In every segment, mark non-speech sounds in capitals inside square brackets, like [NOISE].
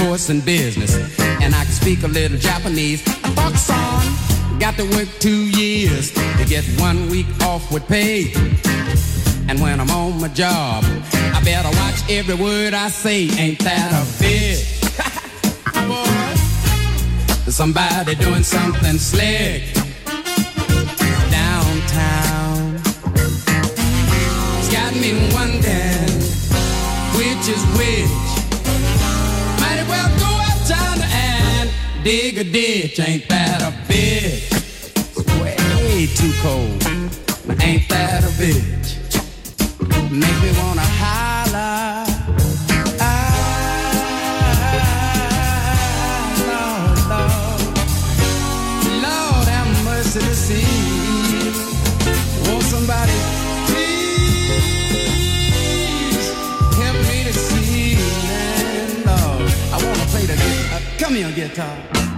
Course in business and I can speak a little Japanese. I thought son, got to work two years to get one week off with pay. And when I'm on my job, I better watch every word I say. Ain't that a bitch? [LAUGHS] Boy, somebody doing something slick downtown. It's got me wondering which is which. Dig a ditch. Ain't that a bitch? Way too cold. Ain't that a bitch? Make me wanna holler. Come here, guitar.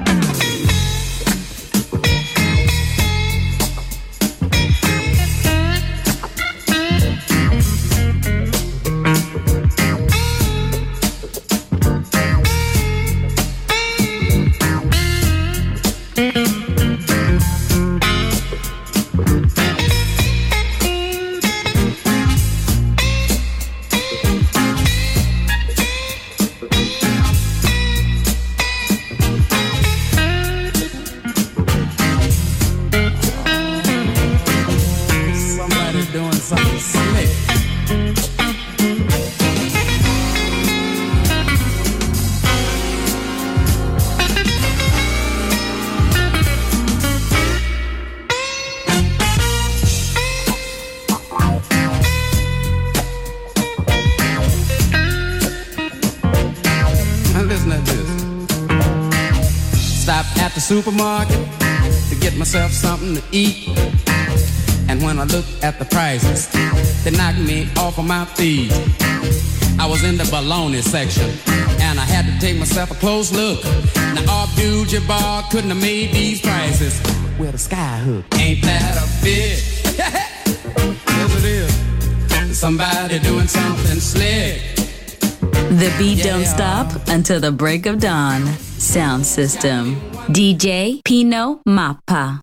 At the supermarket to get myself something to eat. And when I look at the prices, they knock me off of my feet. I was in the baloney section, and I had to take myself a close look. Now, Abdul Jabbar couldn't have made these prices with a sky hook. Ain't that a bitch? [LAUGHS] yes, it is. Somebody doing something slick. The beat Yeah, don't stop until the break of dawn. Sound system. DJ Pino Mappa.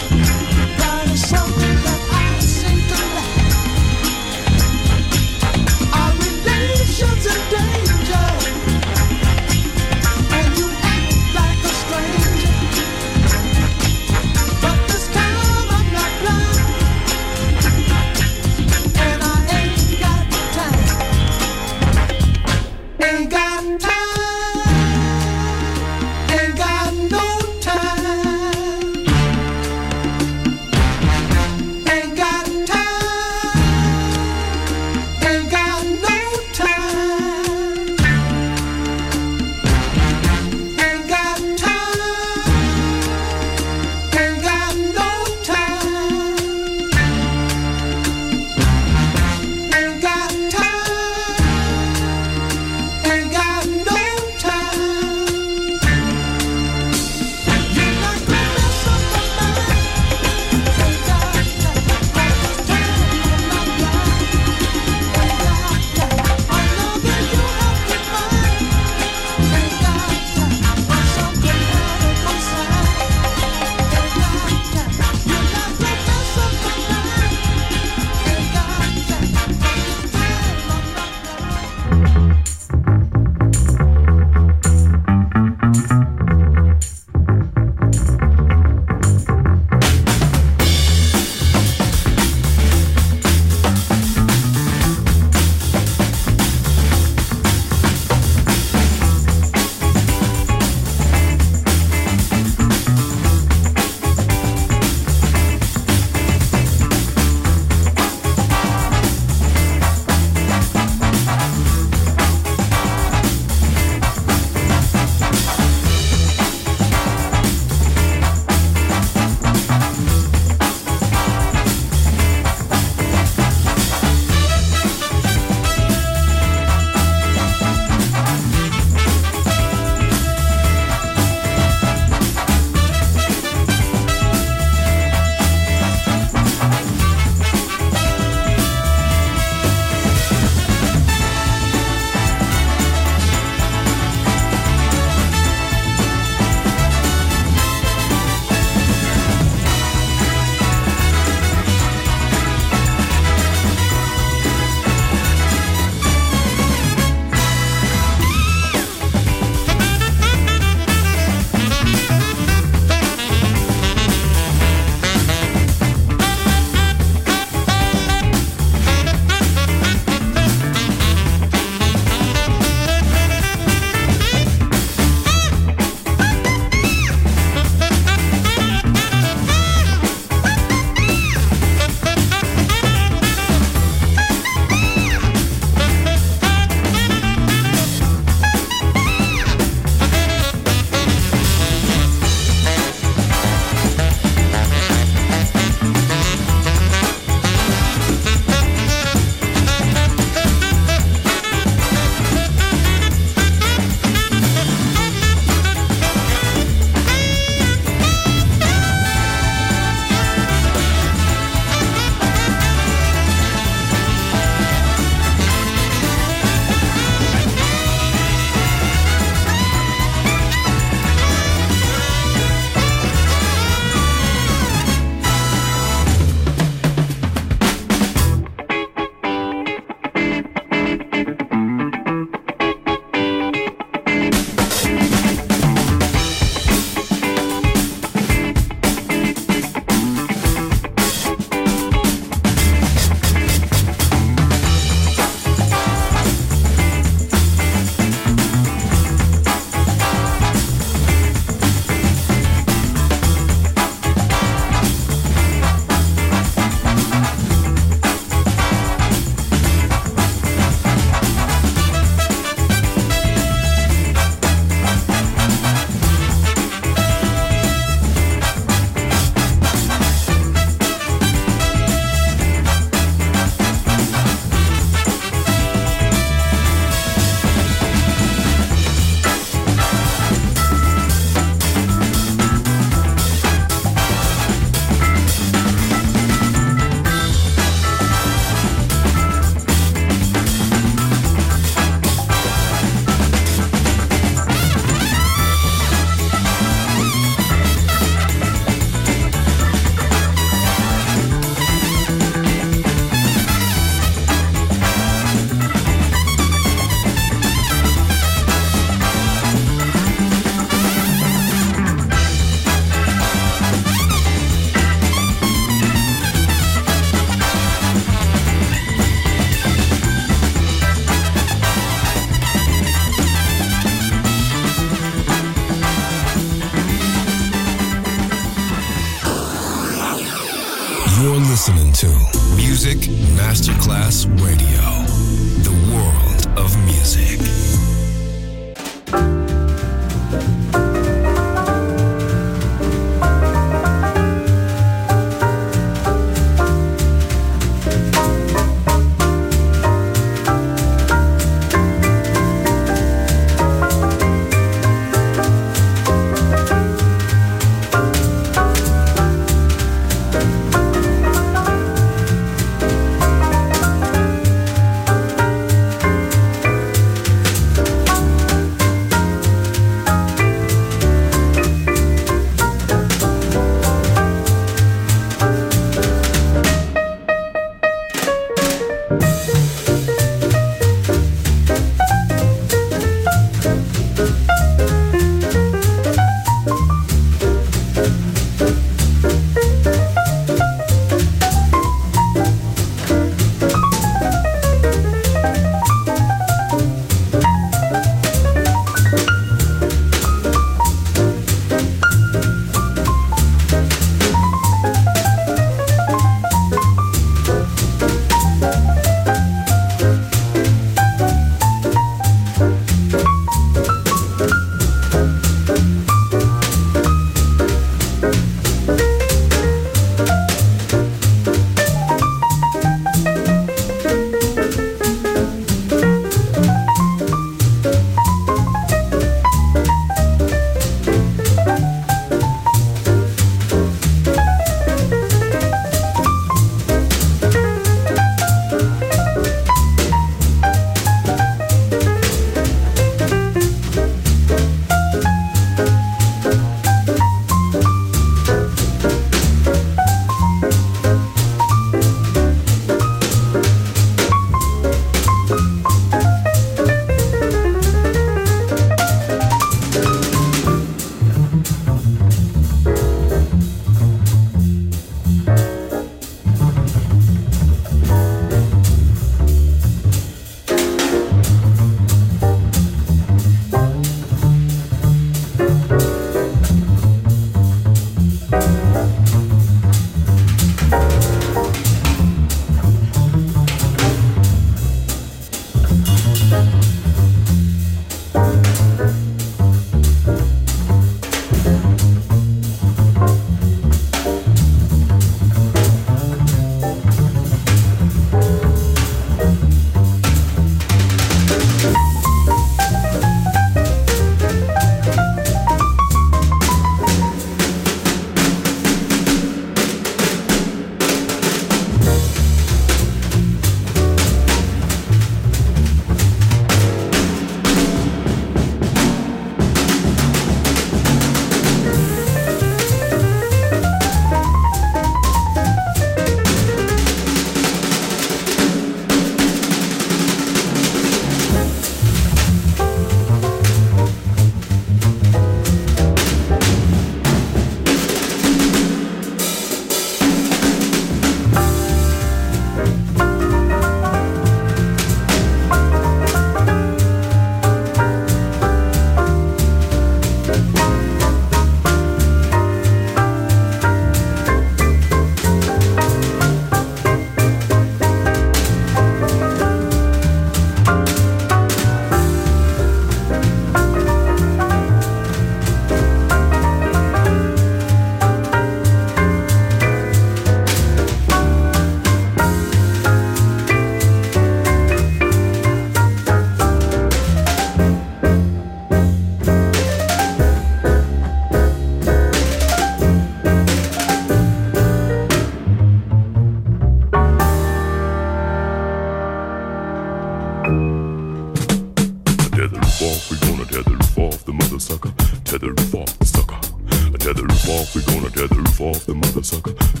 the mother sucker.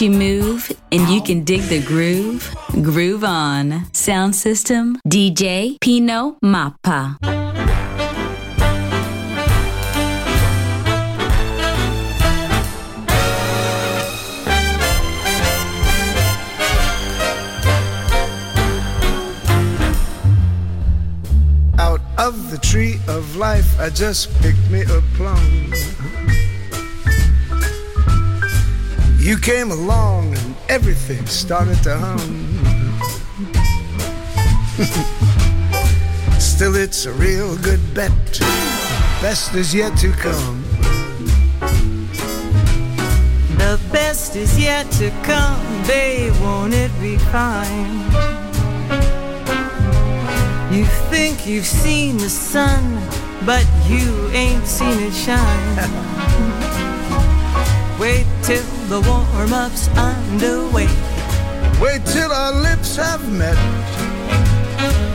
You move, and you can dig the groove. Groove on. Sound system, DJ Pino Mappa. Out of the tree of life, I just picked me a plum. You came along and everything started to hum. [LAUGHS] Still, it's a real good bet. Best is yet to come. The best is yet to come, babe, won't it be fine? You think you've seen the sun, but you ain't seen it shine. [LAUGHS] Wait till the warm-up's underway. Wait till our lips have met.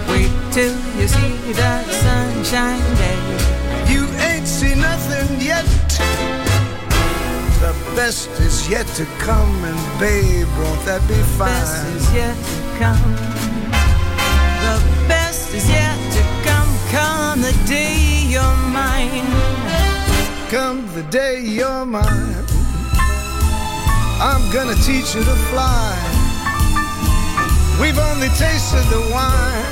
Wait till you see that sunshine day. You ain't seen nothing yet. The best is yet to come, and babe, won't that be fine? The Best is yet to come. The best is yet to come. Come the day you're mine. Come the day you're mine. I'm gonna teach you to fly. We've only tasted the wine.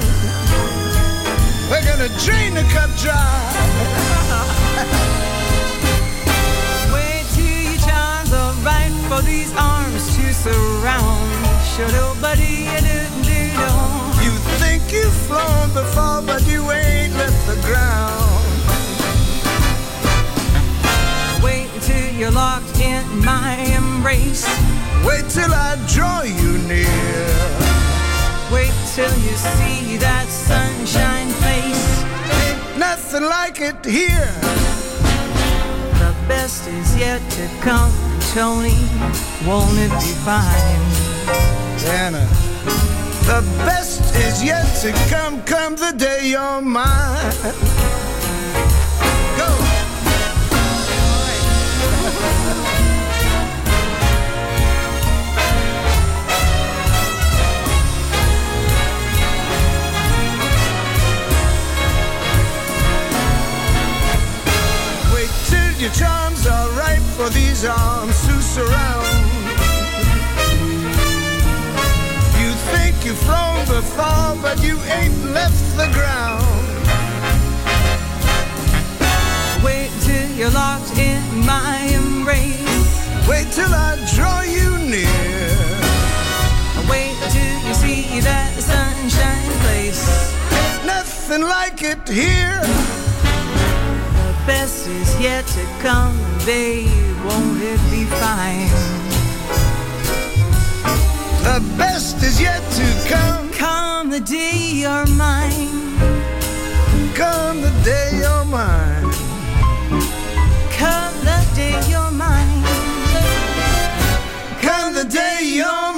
We're gonna drain the cup dry. [LAUGHS] Wait till your charms are right for these arms to surround. Do do You think you've flown before, but you ain't left the ground. Until you're locked in my embrace. Wait till I draw you near. Wait till you see that sunshine face. Ain't nothing like it here. The best is yet to come, Tony. Won't it be fine? Anna, the best is yet to come. Come the day you're mine. Go. Your charms are ripe for these arms to surround. You think you've flown before, but you ain't left the ground. Wait till you're locked in my embrace. Wait till I draw you near. Wait till you see that sunshine place. Ain't nothing like it here. The best is yet to come, babe. Won't it be fine? The best is yet to come. Come the day you're mine. Come the day you're mine. Come the day you're mine. Come the day you're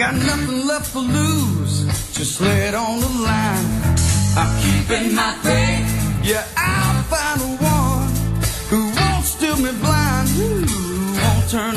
got nothing left to lose. Just lay it on the line. I'm keeping my faith. Yeah, I'll find the one who won't steal me blind. Who won't turn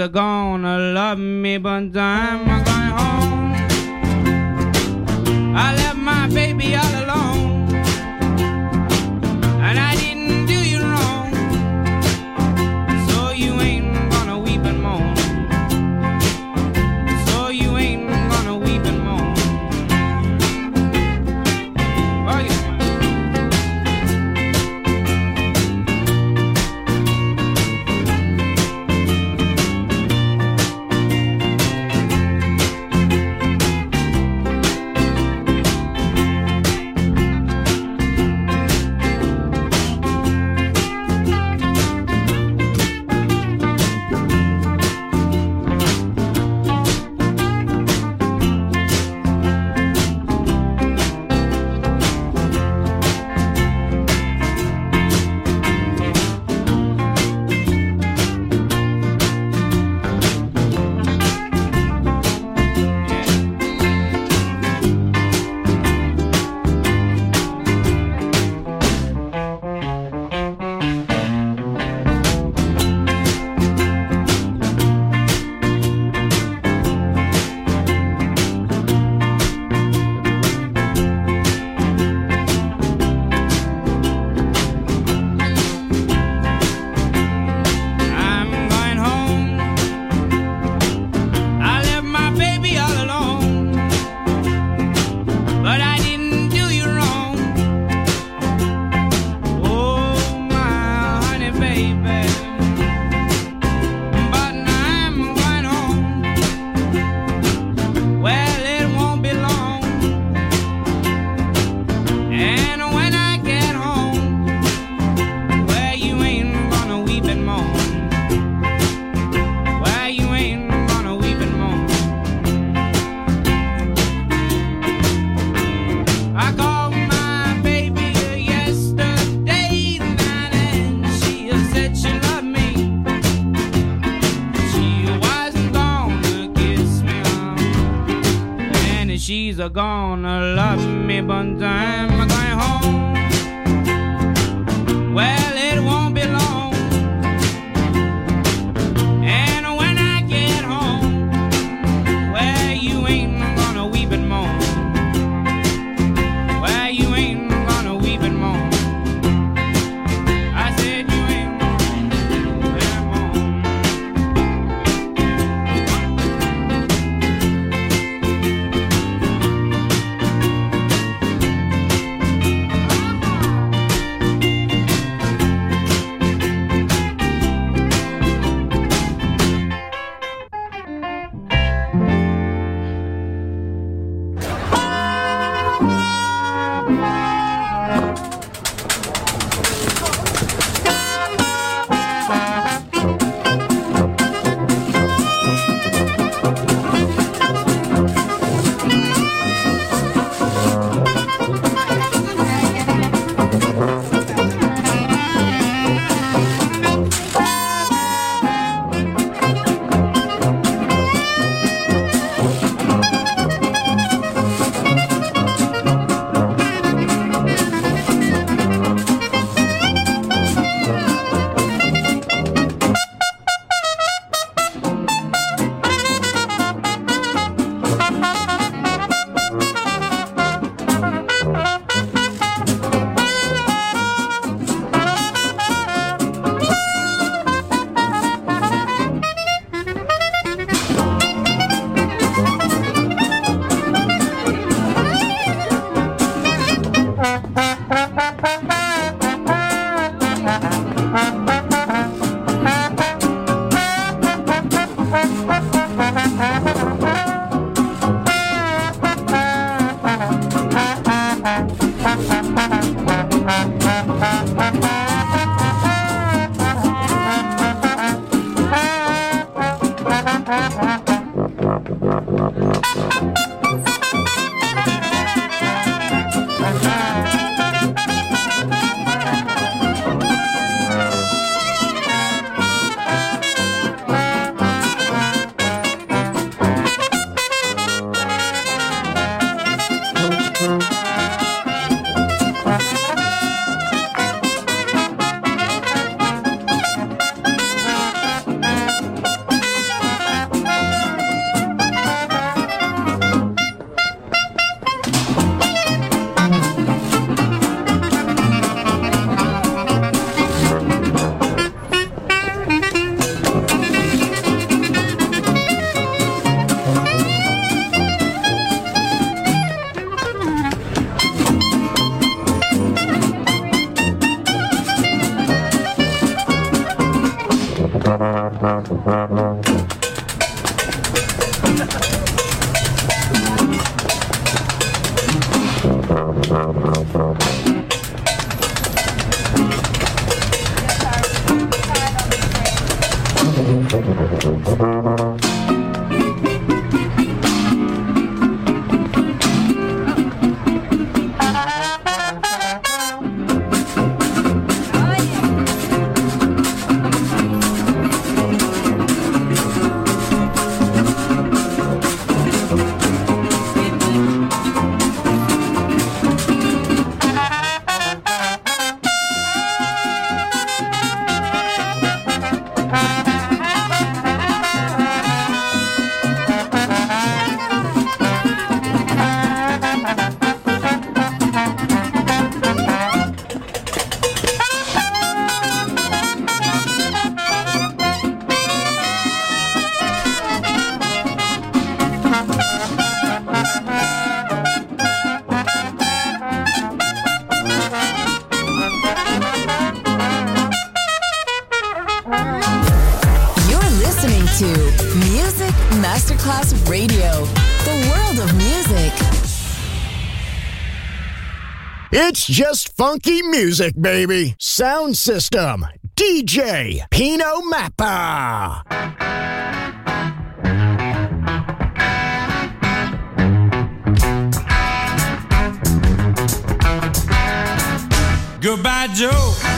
are gone. gonna love me one time. just funky music, baby. Sound system, DJ Pino Mappa. Goodbye, Joe.